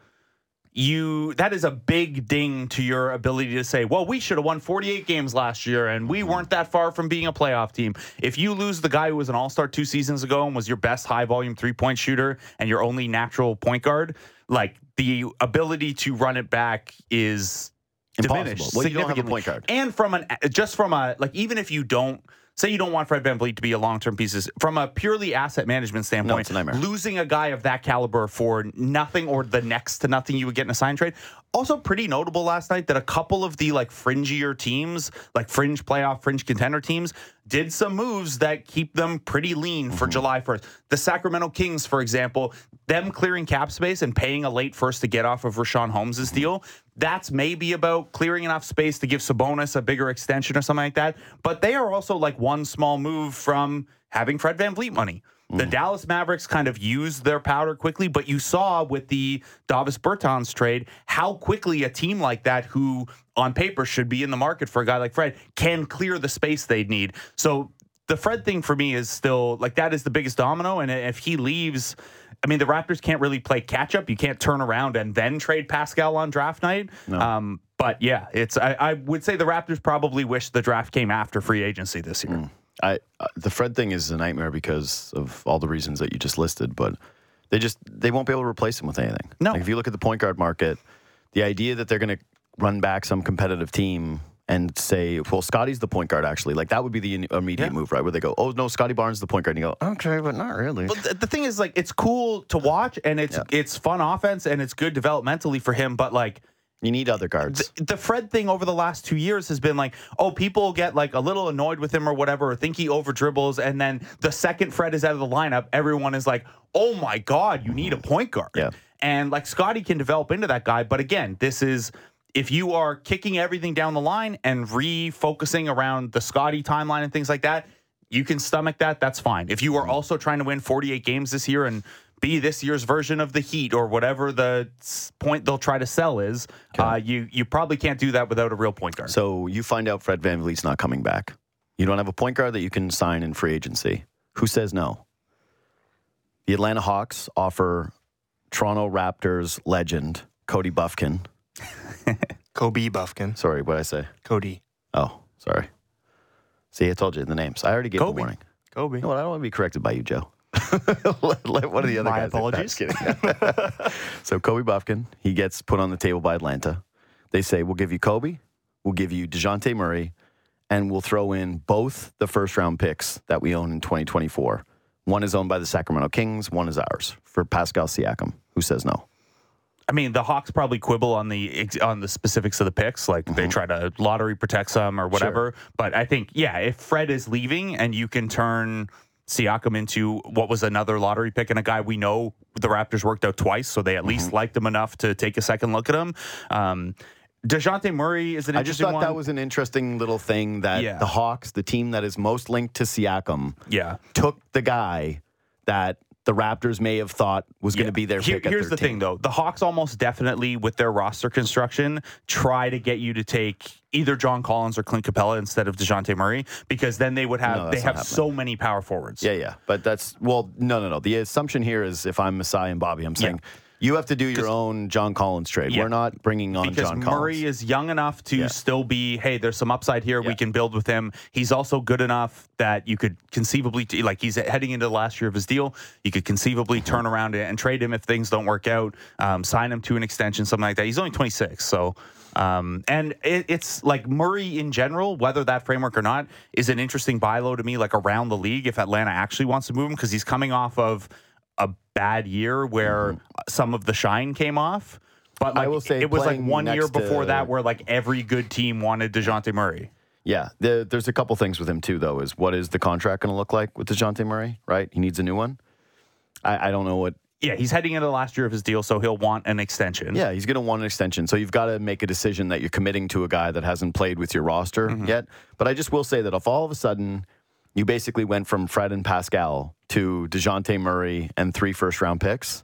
you that is a big ding to your ability to say, well, we should have won 48 games last year and we mm-hmm. weren't that far from being a playoff team. If you lose the guy who was an all-star two seasons ago and was your best high volume three-point shooter and your only natural point guard, like the ability to run it back is Impossible. diminished Well, you don't have a significantly. point guard. And from an just from a like even if you don't say you don't want Fred VanVleet to be a long term piece, from a purely asset management standpoint, a losing a guy of that caliber for nothing or the next to nothing you would get in a sign trade. Also, pretty notable last night that a couple of the like fringier teams, like fringe playoff, fringe contender teams, did some moves that keep them pretty lean Mm-hmm. for July 1st. The Sacramento Kings, for example, them clearing cap space and paying a late first to get off of Richaun Holmes' Mm-hmm. deal. That's maybe about clearing enough space to give Sabonis a bigger extension or something like that. But they are also like one small move from having Fred VanVleet money. The Dallas Mavericks kind of used their powder quickly, but you saw with the Davis Bertans trade how quickly a team like that, who on paper should be in the market for a guy like Fred, can clear the space they'd need. So the Fred thing for me is still like that is the biggest domino. And if he leaves, I mean, the Raptors can't really play catch up. You can't turn around and then trade Pascal on draft night. Um, but yeah, it's I, I would say the Raptors probably wish the draft came after free agency this year. I uh, the Fred thing is a nightmare because of all the reasons that you just listed, but they just they won't be able to replace him with anything. No. Like if you look at the point guard market, the idea that they're going to run back some competitive team and say, "Well, Scottie's the point guard," actually, like that would be the immediate Yeah. move, right? Where they go, "Oh no, Scottie Barnes is the point guard," and you go, "Okay, but not really." But th- the thing is, like, it's cool to watch and it's it's fun offense and it's good developmentally for him. But like, You need other guards. the Fred thing over the last two years has been like, oh, people get like a little annoyed with him or whatever, or think he over dribbles, and then the second Fred is out of the lineup, everyone is like, oh my god, you need a point guard. Yeah. And like Scottie can develop into that guy, but again, this is if you are kicking everything down the line and refocusing around the Scottie timeline and things like that, you can stomach that. That's fine. If you are also trying to win 48 games this year and be this year's version of the Heat or whatever the point they'll try to sell is, uh, you you probably can't do that without a real point guard. So you find out Fred VanVleet's not coming back. You don't have a point guard that you can sign in free agency. Who says no? The Atlanta Hawks offer Toronto Raptors legend Cody Bufkin. Kobe Bufkin. Sorry, what did I say? Cody. Oh, sorry. See, I told you the names. I already gave Kobe. the warning. Kobe. You know what? I don't want to be corrected by you, Joe. Let- let one of the other My guys. do that. apologies. Just kidding. so Kobe Bufkin, he gets put on the table by Atlanta. They say, "We'll give you Kobe, we'll give you Dejounte Murray, and we'll throw in both the first round picks that we own in 2024. One is owned by the Sacramento Kings, one is ours for Pascal Siakam. Who says no? I mean, the Hawks probably quibble on the on the specifics of the picks, like they mm-hmm. try to lottery protect some or whatever. But I think, yeah, if Fred is leaving and you can turn Siakam into what was another lottery pick and a guy we know the Raptors worked out twice, so they at least liked him enough to take a second look at him. Um, Dejounte Murray is an I just thought one. that was an interesting little thing that Yeah. the Hawks, the team that is most linked to Siakam, yeah. took the guy that the Raptors may have thought was going to be their Here- pick. at Here's the 13. thing, though: the Hawks almost definitely, with their roster construction, try to get you to take either John Collins or Clint Capela instead of Dejounte Murray, because then they would have No, they have not so many power forwards. Yeah, yeah. But that's, well, no, no, no. The assumption here is if I'm Masai and Bobby, I'm saying you have to do your own John Collins trade. Yeah. We're not bringing on because John Collins. Murray is young enough to Yeah. still be, hey, there's some upside here. We can build with him. He's also good enough that you could conceivably, like, he's heading into the last year of his deal. You could conceivably Mm-hmm. turn around and trade him if things don't work out, um, sign him to an extension, something like that. He's only 26. So, um, and it, it's like Murray in general, whether that framework or not, is an interesting buy low to me, like around the league if Atlanta actually wants to move him because he's coming off of a bad year where some of the shine came off. But Mm-hmm. I like, will say it was like one year next to- before that where like every good team wanted Dejounte Murray. Yeah, the, there's a couple things with him too, though. Is what is the contract going to look like with Dejounte Murray? Right, he needs a new one. I, I don't know what. Yeah, he's heading into the last year of his deal, so he'll want an extension. Yeah, he's going to want an extension. So you've got to make a decision that you're committing to a guy that hasn't played with your roster yet. But I just will say that if all of a sudden you basically went from Fred and Pascal to Dejounte Murray and three first round picks,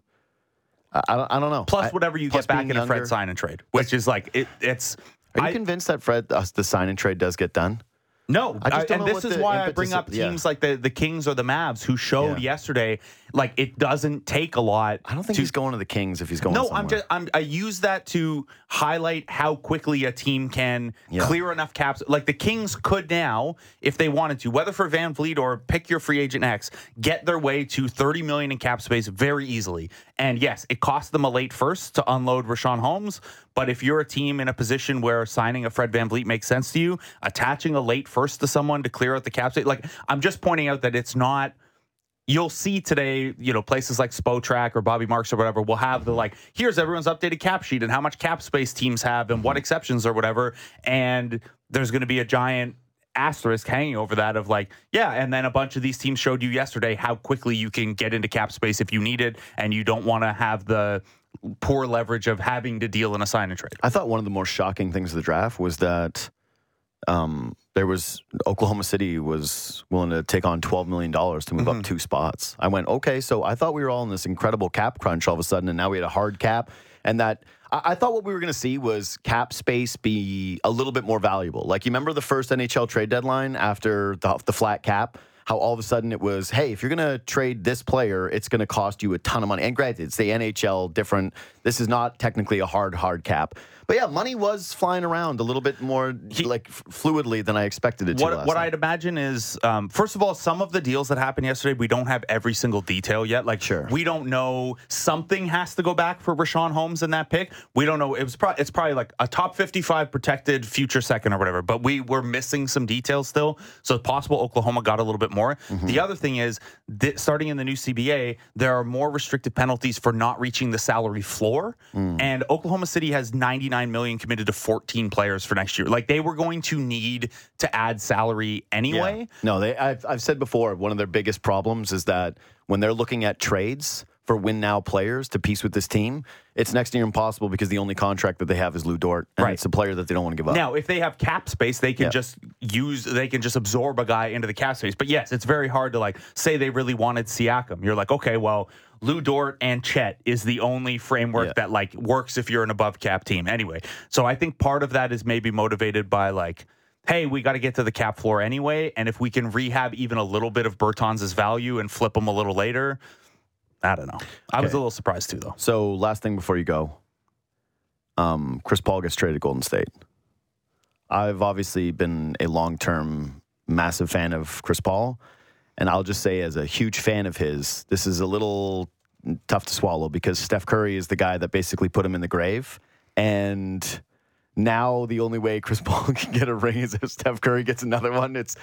I, I, don't, I don't know. Plus whatever you plus get back in a Fred sign and trade, which is like it, it's. Are you I- convinced that Fred uh, the sign and trade does get done? No, I just and this is why I bring up yeah. teams like the the Kings or the Mavs who showed Yeah. yesterday like it doesn't take a lot. I don't think to, he's going to the Kings if he's going. No, somewhere. I'm just I'm, I use that to highlight how quickly a team can Yeah. clear enough caps. Like the Kings could now, if they wanted to, whether for VanVleet or pick your free agent X, get their way to 30 million in cap space very easily. And yes, it cost them a late first to unload Richaun Holmes. But if you're a team in a position where signing a Fred VanVleet makes sense to you, attaching a late first to someone to clear out the cap space, like I'm just pointing out that it's not you'll see today, you know, places like Spotrac or Bobby Marks or whatever will have the like, here's everyone's updated cap sheet and how much cap space teams have and what exceptions or whatever. And there's going to be a giant asterisk hanging over that of like, yeah. And then a bunch of these teams showed you yesterday how quickly you can get into cap space if you need it and you don't want to have the poor leverage of having to deal in a sign and trade. I thought one of the more shocking things of the draft was that um, there was Oklahoma City was willing to take on twelve million dollars to move Mm-hmm. up two spots. I went okay, so I thought we were all in this incredible cap crunch all of a sudden, and now we had a hard cap, and that I, I thought what we were going to see was cap space be a little bit more valuable. Like you remember the first NHL trade deadline after the, the flat cap. How all of a sudden it was, hey, if you're going to trade this player, it's going to cost you a ton of money. And granted, it's the NHL, different. This is not technically a hard, hard cap. But yeah, money was flying around a little bit more like fluidly than I expected it to. What, last what night. I'd imagine is, um, first of all, some of the deals that happened yesterday, we don't have every single detail yet. Like, Sure. we don't know something has to go back for Richaun Holmes in that pick. We don't know. It was probably it's probably like a top fifty-five protected future second or whatever. But we were missing some details still, so it's possible Oklahoma got a little bit more. Mm-hmm. The other thing is, th- starting in the new CBA, there are more restrictive penalties for not reaching the salary floor, Mm. and Oklahoma City has million committed to fourteen players for next year. Like they were going to need to add salary anyway. Yeah. No, they. I've, I've said before. One of their biggest problems is that when they're looking at trades for win now players to piece with this team, it's next to impossible because the only contract that they have is Lu Dort, and Right. it's a player that they don't want to give up. Now, if they have cap space, they can Yeah. just use, they can just absorb a guy into the cap space. But yes, it's very hard to like say they really wanted Siakam. You're like, okay, well, Lu Dort and Chet is the only framework Yeah. that like works if you're an above cap team. Anyway, so I think part of that is maybe motivated by like, hey, we got to get to the cap floor anyway, and if we can rehab even a little bit of Bertans' value and flip him a little later, I don't know. I was a little surprised too, though. So last thing before you go, um, Chris Paul gets traded to Golden State. I've obviously been a long term massive fan of Chris Paul, and I'll just say as a huge fan of his, this is a little tough to swallow because Steph Curry is the guy that basically put him in the grave, and now the only way Chris Paul can get a ring is if Steph Curry gets another one. It's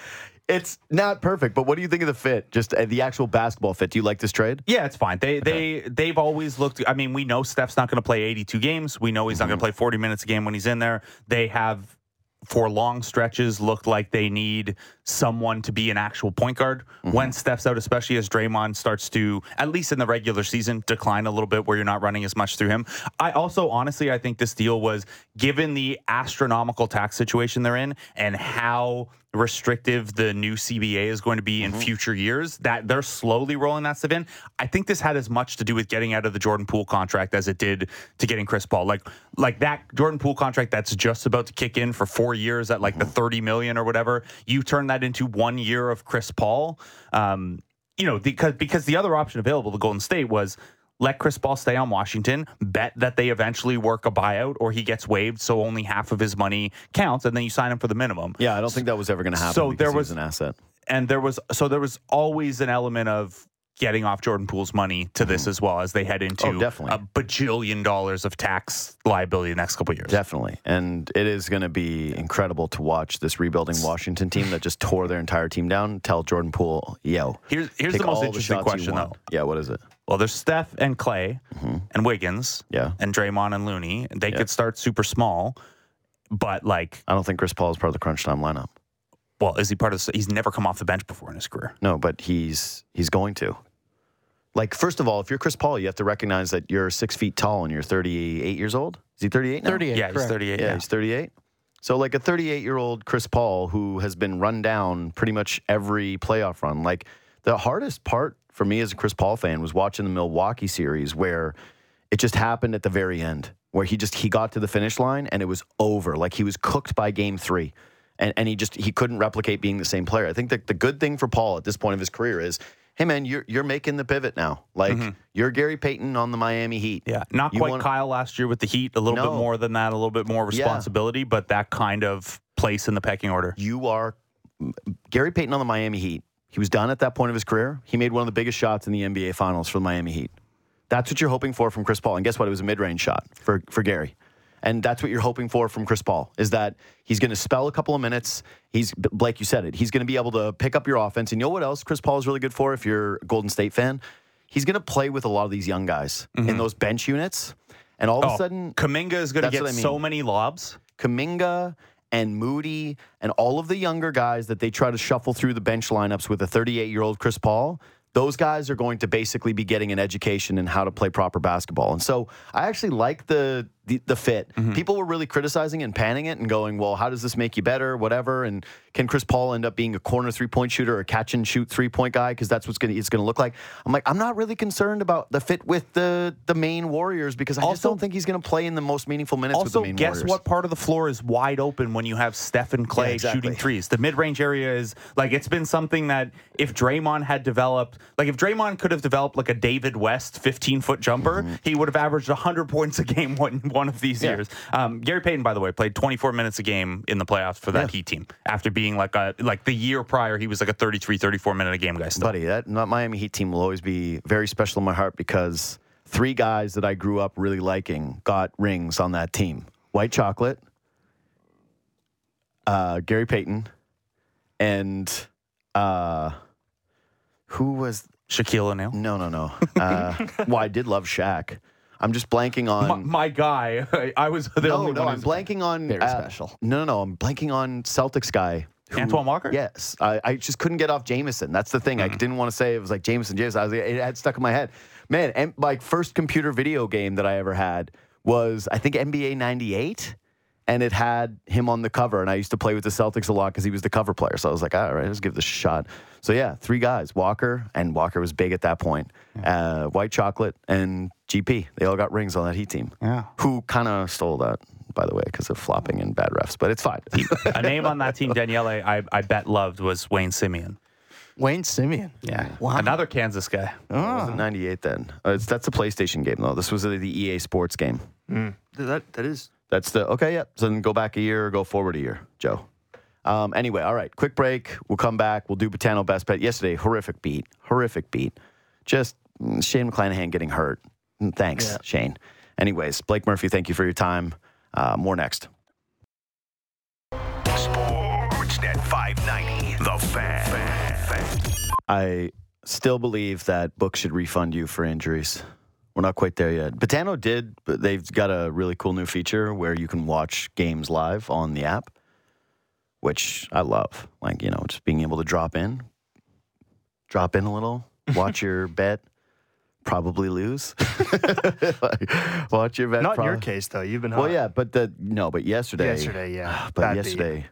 it's not perfect, but what do you think of the fit? Just uh, the actual basketball fit. Do you like this trade? Yeah, it's fine. They they they've always looked. I mean, we know Steph's not going to play 82 games. We know he's not Mm-hmm. going to play 40 minutes a game when he's in there. They have for long stretches looked like they need someone to be an actual point guard Mm-hmm. when Steph's out, especially as Draymond starts to, at least in the regular season, decline a little bit where you're not running as much through him. I also, honestly, I think this deal was given the astronomical tax situation they're in and how restrictive the new CBA is going to be in future years, that they're slowly rolling that stuff in. I think this had as much to do with getting out of the Jordan Poole contract as it did to getting Chris Paul. Like like that Jordan Poole contract that's just about to kick in for four years at like the 30 million or whatever. You turn that into one year of Chris Paul. Um, you know, because because the other option available to Golden State was let Chris Paul stay on Washington, bet that they eventually work a buyout or he gets waived, so only half of his money counts, and then you sign him for the minimum. Yeah, I don't think that was ever going to happen. So there he was- an asset. And there was so there was always an element of getting off Jordan Poole's money to this mm-hmm. as well as they head into Oh, definitely. a bajillion dollars of tax liability the next couple of years. Definitely. And it is going to be incredible to watch this rebuilding Washington team that just tore their entire team down. Tell Jordan Poole, yo. Here's here's the most interesting you question though. Yeah, what is it? Well, there's Steph and Clay mm-hmm. and Wiggins Yeah. and Draymond and Looney. They Yeah. could start super small, but like, I don't think Chris Paul is part of the crunch time lineup. well, is he part of? The, he's never come off the bench before in his career. No, but he's he's going to. Like, first of all, if you're Chris Paul, you have to recognize that you're six feet tall and you're 38 years old. Is he 38 now? 38. Yeah, he's 38. Yeah, Yeah, he's 38. So, like a 38 year old Chris Paul who has been run down pretty much every playoff run. Like, the hardest part for me as a Chris Paul fan was watching the Milwaukee series where it just happened at the very end, where he just he got to the finish line and it was over. Like he was cooked by game three. And, and he just he couldn't replicate being the same player. I think that the good thing for Paul at this point of his career is, hey man, you're you're making the pivot now. Like mm-hmm. you're Gary Payton on the Miami Heat. Yeah, not You quite wanna- Kyle last year with the Heat. A little No. bit more than that, a little bit more Yeah. responsibility, but that kind of place in the pecking order. you are Gary Payton on the Miami Heat. He was done at that point of his career. He made one of the biggest shots in the NBA Finals for the Miami Heat. That's what you're hoping for from Chris Paul. And guess what? It was a mid-range shot for for Gary. And that's what you're hoping for from Chris Paul is that he's going to spell a couple of minutes. He's like you said it. He's going to be able to pick up your offense. And you know what else Chris Paul is really good for if you're a Golden State fan? He's going to play with a lot of these young guys in mm-hmm. those bench units. And all of Oh, a sudden, Kuminga is going to get I mean. so many lobs. Kuminga and Moody and all of the younger guys that they try to shuffle through the bench lineups with a 38 year old Chris Paul, those guys are going to basically be getting an education in how to play proper basketball. And so I actually like the the, the fit. Mm-hmm. People were really criticizing and panning it and going, well, how does this make you better? Whatever. And can Chris Paul end up being a corner three point shooter or a catch and shoot three point guy? Because that's what's going to it's going to look like. I'm like, I'm not really concerned about the fit with the the main Warriors because I just don't think he's going to play in the most meaningful minutes with the Also, main guess Warriors. what part of the floor is wide open when you have Steph and Clay Yeah, exactly. shooting threes? The mid-range area is like it's been something that if Draymond had developed, like if Draymond could have developed like a David West 15-foot jumper, mm-hmm. he would have averaged 100 points a game one one of these. Yeah. years. Um, Gary Payton, by the way, played 24 minutes a game in the playoffs for that Yeah. Heat team after being like a like the year prior he was like a 33, 34 minute a game guy. Still. Buddy, that that Miami Heat team will always be very special in my heart because three guys that I grew up really liking got rings on that team: White Chocolate, uh, Gary Payton, and uh, who was? Shaquille O'Neal. No, no, no. Uh, well, I did love Shaq. I'm just blanking on. My, my guy, I was the no, only no, one. I'm blanking on. Very uh, special. No, no, no. I'm blanking on Celtics guy. who- Antoine Walker? Yes. I, I just couldn't get off Jameson. That's the thing. I didn't want to say it was like Jameson, Jameson. I was, it had stuck in my head. Man, and my first computer video game that I ever had was, I think, NBA 98. And it had him on the cover. And I used to play with the Celtics a lot because he was the cover player. So I was like, all right, let's give this a shot. So yeah, three guys Walker, and Walker was big at that point. Uh, White Chocolate and GP. They all got rings on that Heat team. Yeah. Who kind of stole that, by the way, because of flopping and bad refs. But it's fine. a name on that team Daniele I, I bet loved was Wayne Simien. Wayne Simien. Yeah. Wow. Another Kansas guy. It wasn't 98 then. Uh, it's, that's a PlayStation game, though. This was the, the EA Sports game. That that is That's the, okay, yeah. So then go back a year or go forward a year, Joe. Um, anyway, all right, quick break. We'll come back. We'll do Betano Best Bet. Yesterday, horrific beat. Horrific beat. Just mm, Shane McClanahan getting hurt. Mm, Thanks, Yeah. Shane. Anyways, Blake Murphy, thank you for your time. Uh, more next. Sportsnet 590, The Fan. I still believe that books should refund you for injuries. We're not quite there yet. Betano did, but they've got a really cool new feature where you can watch games live on the app, which I love. Like, you know, just being able to drop in, drop in a little, watch your bet, probably lose. Like, watch your bet. not in your case though. You've been Well, yeah, but the no, but yesterday, Yesterday, yeah. but Bad beat.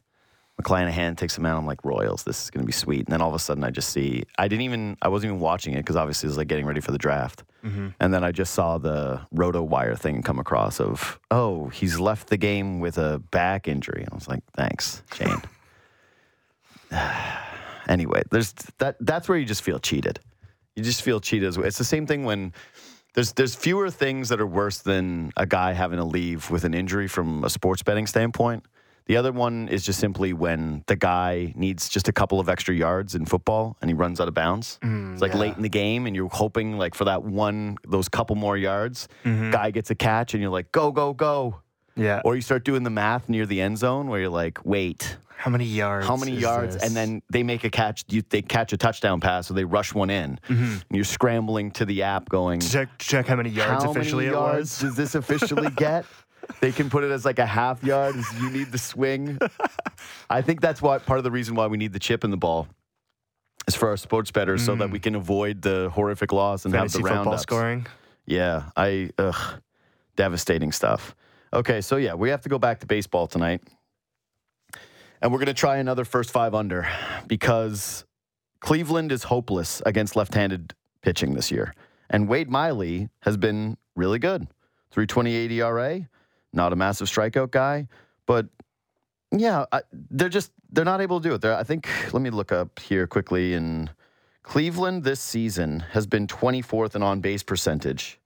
McClanahan takes him out. I'm like Royals. This is going to be sweet. And then all of a sudden, I just see. I didn't even. I wasn't even watching it because obviously it was like getting ready for the draft. Mm-hmm. And then I just saw the Roto Wire thing come across of oh he's left the game with a back injury. I was like thanks Shane. anyway, there's that. That's where you just feel cheated. You just feel cheated. It's the same thing when there's there's fewer things that are worse than a guy having to leave with an injury from a sports betting standpoint The other one is just simply when the guy needs just a couple of extra yards in football and he runs out of bounds. it's like yeah. late in the game and you're hoping like for that one, those couple more yards. Guy gets a catch and you're like, go, go, go. Yeah. Or you start doing the math near the end zone where you're like, wait, how many yards? how many yards? this? And then they make a catch. You, they catch a touchdown pass, so they rush one in. Mm-hmm. And you're scrambling to the app, going, check check how many yards "How officially many it yards was. does this officially get?" they can put it as like a half yard. Is you need the swing. I think that's what part of the reason why we need the chip in the ball is for our sports bettors, so that we can avoid the horrific loss and Mm. Fantasy have the football roundups. scoring. Yeah, I ugh, devastating stuff. Okay, so yeah, we have to go back to baseball tonight. And we're going to try another first five under because Cleveland is hopeless against left-handed pitching this year. And Wade Miley has been really good. 328 ERA, not a massive strikeout guy, but yeah, I, they're just they're not able to do it. They're, I think let me look up here quickly in Cleveland this season has been 24th in on-base percentage.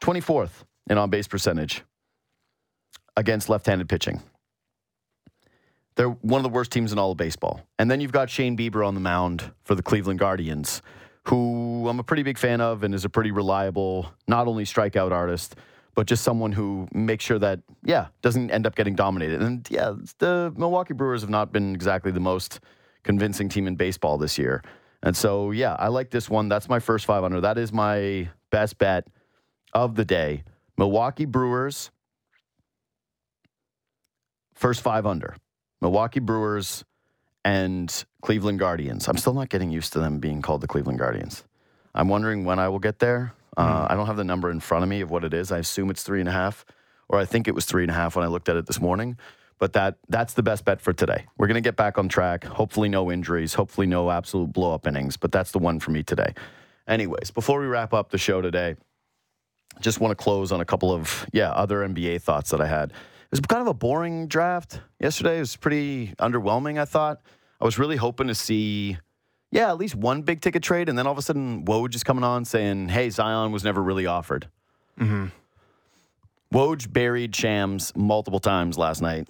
24th in on-base percentage against left-handed pitching. They're one of the worst teams in all of baseball. And then you've got Shane Bieber on the mound for the Cleveland Guardians, who I'm a pretty big fan of and is a pretty reliable, not only strikeout artist, but just someone who makes sure that, yeah, doesn't end up getting dominated. And yeah, the Milwaukee Brewers have not been exactly the most convincing team in baseball this year. And so, yeah, I like this one. That's my first 500. That is my best bet of the day. Milwaukee Brewers, first five under. Milwaukee Brewers and Cleveland Guardians. I'm still not getting used to them being called the Cleveland Guardians. I'm wondering when I will get there. Uh, I don't have the number in front of me of what it is. I assume it's three and a half, or I think it was three and a half when I looked at it this morning. But that that's the best bet for today. We're gonna get back on track. Hopefully, no injuries. Hopefully, no absolute blow up innings. But that's the one for me today. Anyways, before we wrap up the show today, just want to close on a couple of yeah other NBA thoughts that I had. It was kind of a boring draft yesterday. It was pretty underwhelming. I thought I was really hoping to see yeah at least one big ticket trade, and then all of a sudden Woj is coming on saying, "Hey, Zion was never really offered." Mm-hmm. Woj buried Shams multiple times last night.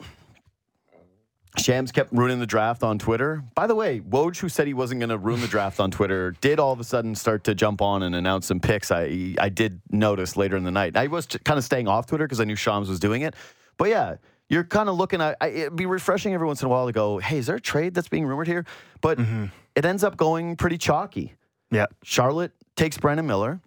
Shams kept ruining the draft on Twitter. By the way, Woj, who said he wasn't going to ruin the draft on Twitter, did all of a sudden start to jump on and announce some picks. I I did notice later in the night. I was kind of staying off Twitter because I knew Shams was doing it. But yeah, you're kind of looking at. I, it'd be refreshing every once in a while to go, "Hey, is there a trade that's being rumored here?" But mm-hmm. It ends up going pretty chalky. Yeah. Charlotte takes Brandon Miller.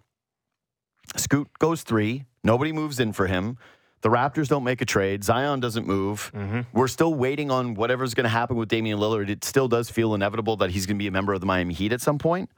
Scoot goes three. Nobody moves in for him. The Raptors don't make a trade. Zion doesn't move. Mm-hmm. We're still waiting on whatever's going to happen with Damian Lillard. It still does feel inevitable that he's going to be a member of the Miami Heat at some point.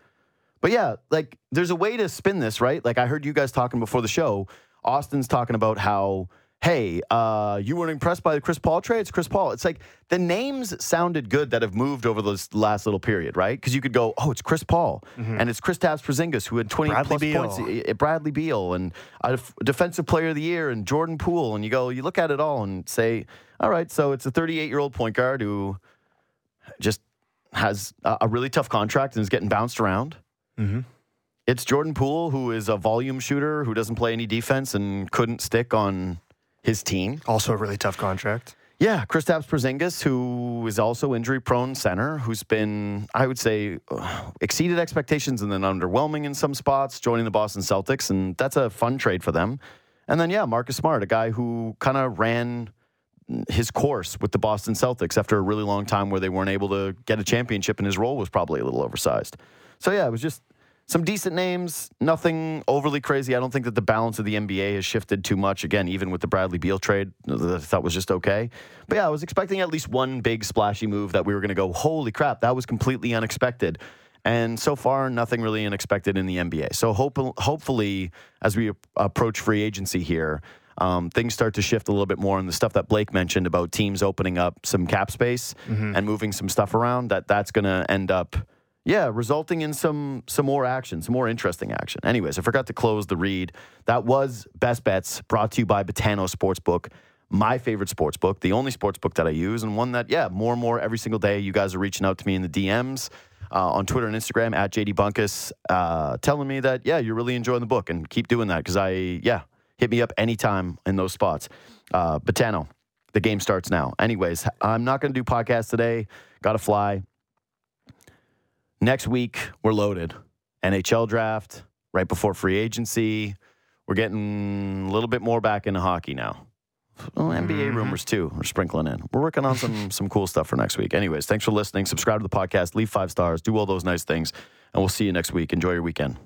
But yeah, like there's a way to spin this, right? Like I heard you guys talking before the show. Austin's talking about how, hey, uh, you weren't impressed by the Chris Paul trade. It's Chris Paul. It's like the names sounded good that have moved over this last little period, right? Because you could go, oh, it's Chris Paul and it's Kristaps Porzingis who had 20 Bradley plus Beal. points. uh, Bradley Beal and a def- defensive player of the year and Jordan Poole. And you go, you look at it all and say, all right, so it's a 38 year old point guard who just has a, a really tough contract and is getting bounced around. It's Jordan Poole, who is a volume shooter who doesn't play any defense and couldn't stick on his team. Also a really tough contract. Yeah, Kristaps Porzingis, who is also injury-prone center, who's been, I would say, uh, exceeded expectations and then underwhelming in some spots, joining the Boston Celtics, and that's a fun trade for them. And then, yeah, Marcus Smart, a guy who kind of ran his course with the Boston Celtics after a really long time where they weren't able to get a championship, and his role was probably a little oversized. So yeah, it was just some decent names, nothing overly crazy. I don't think that the balance of the NBA has shifted too much. Again, even with the Bradley Beal trade, that I thought was just okay. But yeah, I was expecting at least one big splashy move that we were going to go, holy crap, that was completely unexpected. And so far, nothing really unexpected in the NBA. So hope, hopefully, as we approach free agency here, um, things start to shift a little bit more. And the stuff that Blake mentioned about teams opening up some cap space and moving some stuff around, that that's going to end up, yeah, resulting in some some more action, some more interesting action. Anyways, I forgot to close the read. That was Best Bets brought to you by Betano Sportsbook. My favorite sports book, the only sports book that I use, and one that, yeah, more and more every single day, you guys are reaching out to me in the DMs uh, on Twitter and Instagram at JD Bunkis, uh, telling me that, yeah, you're really enjoying the book and keep doing that because I, yeah, hit me up anytime in those spots. Uh, Betano, The game starts now. Anyways, I'm not going to do podcast today. Got to fly. Next week, we're loaded. NHL draft, right before free agency. We're getting a little bit more back into hockey now. Well, NBA mm-hmm. rumors too. We're sprinkling in. We're working on some some cool stuff for next week. Anyways, thanks for listening. Subscribe to the podcast, leave five stars, do all those nice things, and we'll see you next week. Enjoy your weekend.